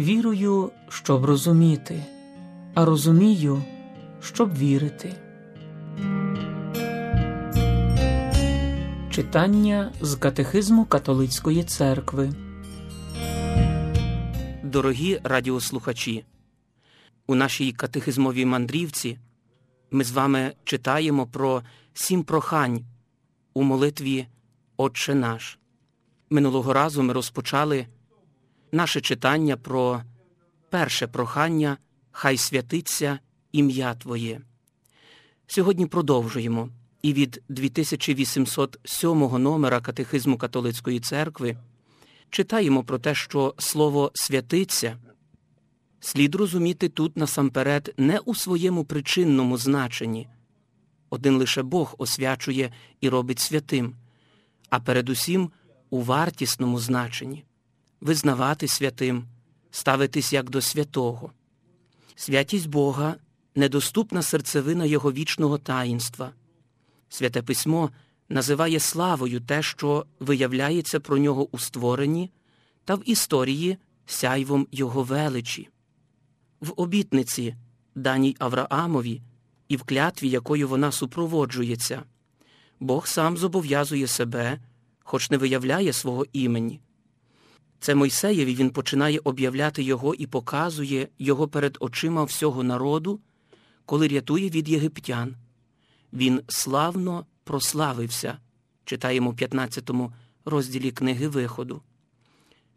Вірую, щоб розуміти, а розумію, щоб вірити. Читання з Катехизму Католицької церкви. Дорогі радіослухачі, у нашій катехизмовій мандрівці ми з вами читаємо про сім прохань у молитві Отче наш. Минулого разу ми розпочали наше читання про перше прохання Хай святиться ім'я Твоє. Сьогодні продовжуємо і від 2807 номера Катехизму Католицької церкви читаємо про те, що слово святиться слід розуміти тут насамперед не у своєму причинному значенні. Один лише Бог освячує і робить святим, а передусім у вартісному значенні визнавати святим, ставитись як до святого. Святість Бога недоступна серцевина Його вічного таїнства. Святе письмо називає славою те, що виявляється про нього у створенні та в історії сяйвом Його величі. В обітниці, даній Авраамові, і в клятві, якою вона супроводжується, Бог сам зобов'язує себе, хоч не виявляє свого імені. Це Мойсеєві він починає об'являти його і показує його перед очима всього народу, коли рятує від єгиптян. Він славно прославився, читаємо в 15 розділі книги Виходу.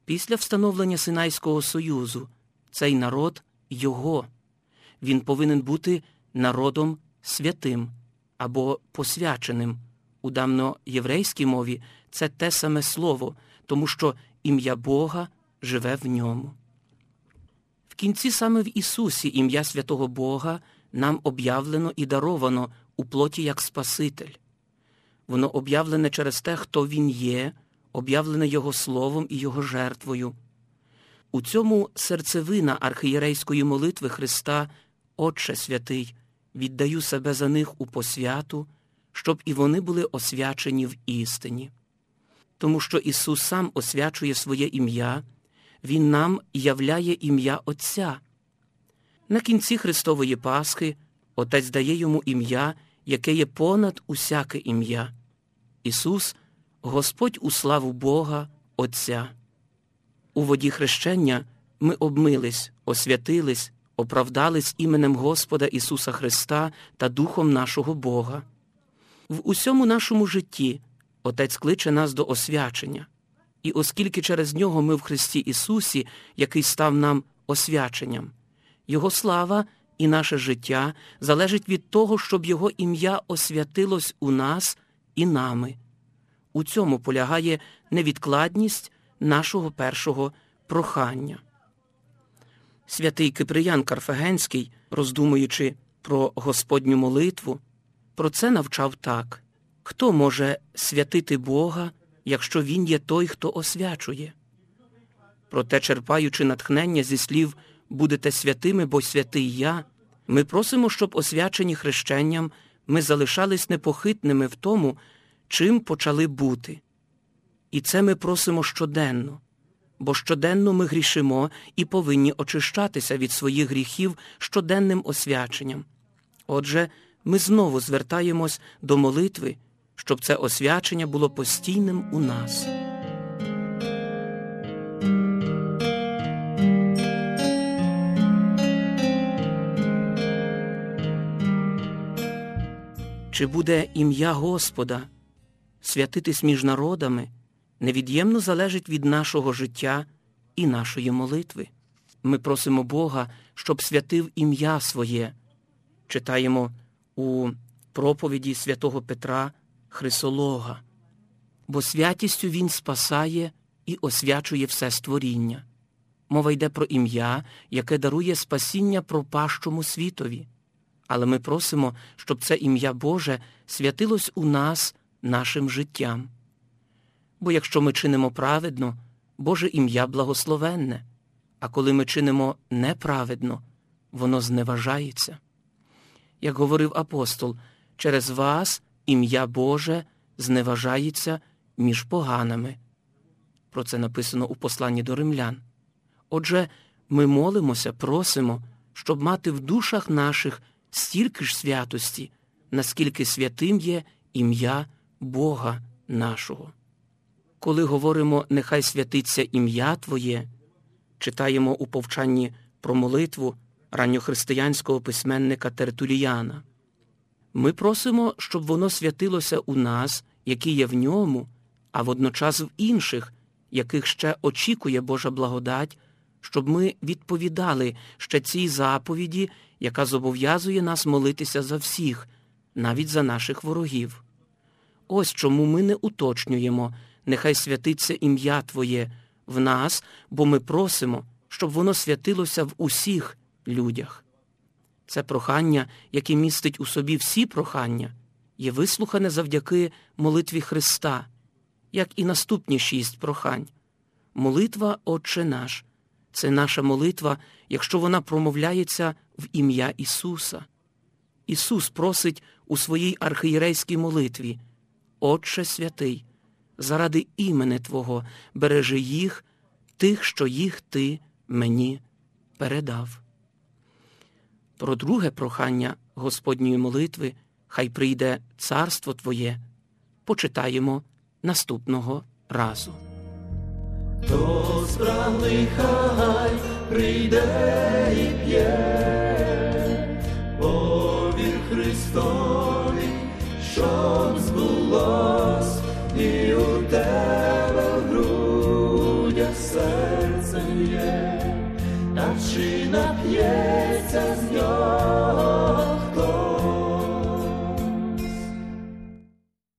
Після встановлення Синайського союзу цей народ його. Він повинен бути народом святим або посвяченим. У давноєврейській мові це те саме слово, тому що ім'я Бога живе в ньому. В кінці саме в Ісусі ім'я святого Бога нам об'явлено і даровано у плоті як Спаситель. Воно об'явлене через те, хто Він є, об'явлене Його Словом і Його жертвою. У цьому серцевина архієрейської молитви Христа, Отче святий, віддаю себе за них у посвяту, щоб і вони були освячені в істині. Тому що Ісус сам освячує своє ім'я, Він нам являє ім'я Отця. На кінці Христової Пасхи Отець дає йому ім'я, яке є понад усяке ім'я. Ісус Господь у славу Бога Отця. У воді хрещення ми обмились, освятились, оправдались іменем Господа Ісуса Христа та Духом нашого Бога. В усьому нашому житті Отець кличе нас до освячення, і оскільки через нього ми в Христі Ісусі, який став нам освяченням, Його слава і наше життя залежить від того, щоб Його ім'я освятилось у нас і нами. У цьому полягає невідкладність нашого першого прохання. Святий Киприян Карфагенський, роздумуючи про Господню молитву, про це навчав так хто може святити Бога, якщо Він є той, хто освячує? Проте, черпаючи натхнення зі слів будете святими, бо святий я, ми просимо, щоб освячені хрещенням ми залишались непохитними в тому, чим почали бути. І це ми просимо щоденно, бо щоденно ми грішимо і повинні очищатися від своїх гріхів щоденним освяченням. Отже, ми знову звертаємось до молитви, щоб це освячення було постійним у нас. Чи буде ім'я Господа святитись між народами, невід'ємно залежить від нашого життя і нашої молитви. Ми просимо Бога, щоб святив ім'я своє. Читаємо у проповіді святого Петра Хрисолога, бо святістю Він спасає і освячує все створіння. Мова йде про ім'я, яке дарує спасіння пропащому світові. Але ми просимо, щоб це ім'я Боже святилось у нас нашим життям. Бо якщо ми чинимо праведно, Боже ім'я благословенне, а коли ми чинимо неправедно, воно зневажається. Як говорив апостол, через вас ім'я Боже зневажається між поганими. Про це написано у посланні до римлян. Отже, ми молимося, просимо, щоб мати в душах наших стільки ж святості, наскільки святим є ім'я Бога нашого. Коли говоримо нехай святиться ім'я Твоє, читаємо у повчанні про молитву ранньохристиянського письменника Тертуліяна. Ми просимо, щоб воно святилося у нас, які є в ньому, а водночас в інших, яких ще очікує Божа благодать, щоб ми відповідали ще цій заповіді, яка зобов'язує нас молитися за всіх, навіть за наших ворогів. Ось чому ми не уточнюємо, нехай святиться ім'я Твоє в нас, бо ми просимо, щоб воно святилося в усіх людях. Це прохання, яке містить у собі всі прохання, є вислухане завдяки молитві Христа, як і наступні шість прохань. Молитва Отче наш це наша молитва, якщо вона промовляється в ім'я Ісуса. Ісус просить у своїй архієрейській молитві Отче святий, заради імени Твого бережи їх, тих, що їх Ти мені передав. Про друге прохання Господньої молитви Хай прийде царство Твоє, почитаємо наступного разу. То справний хай прийде і п'є, повір збулося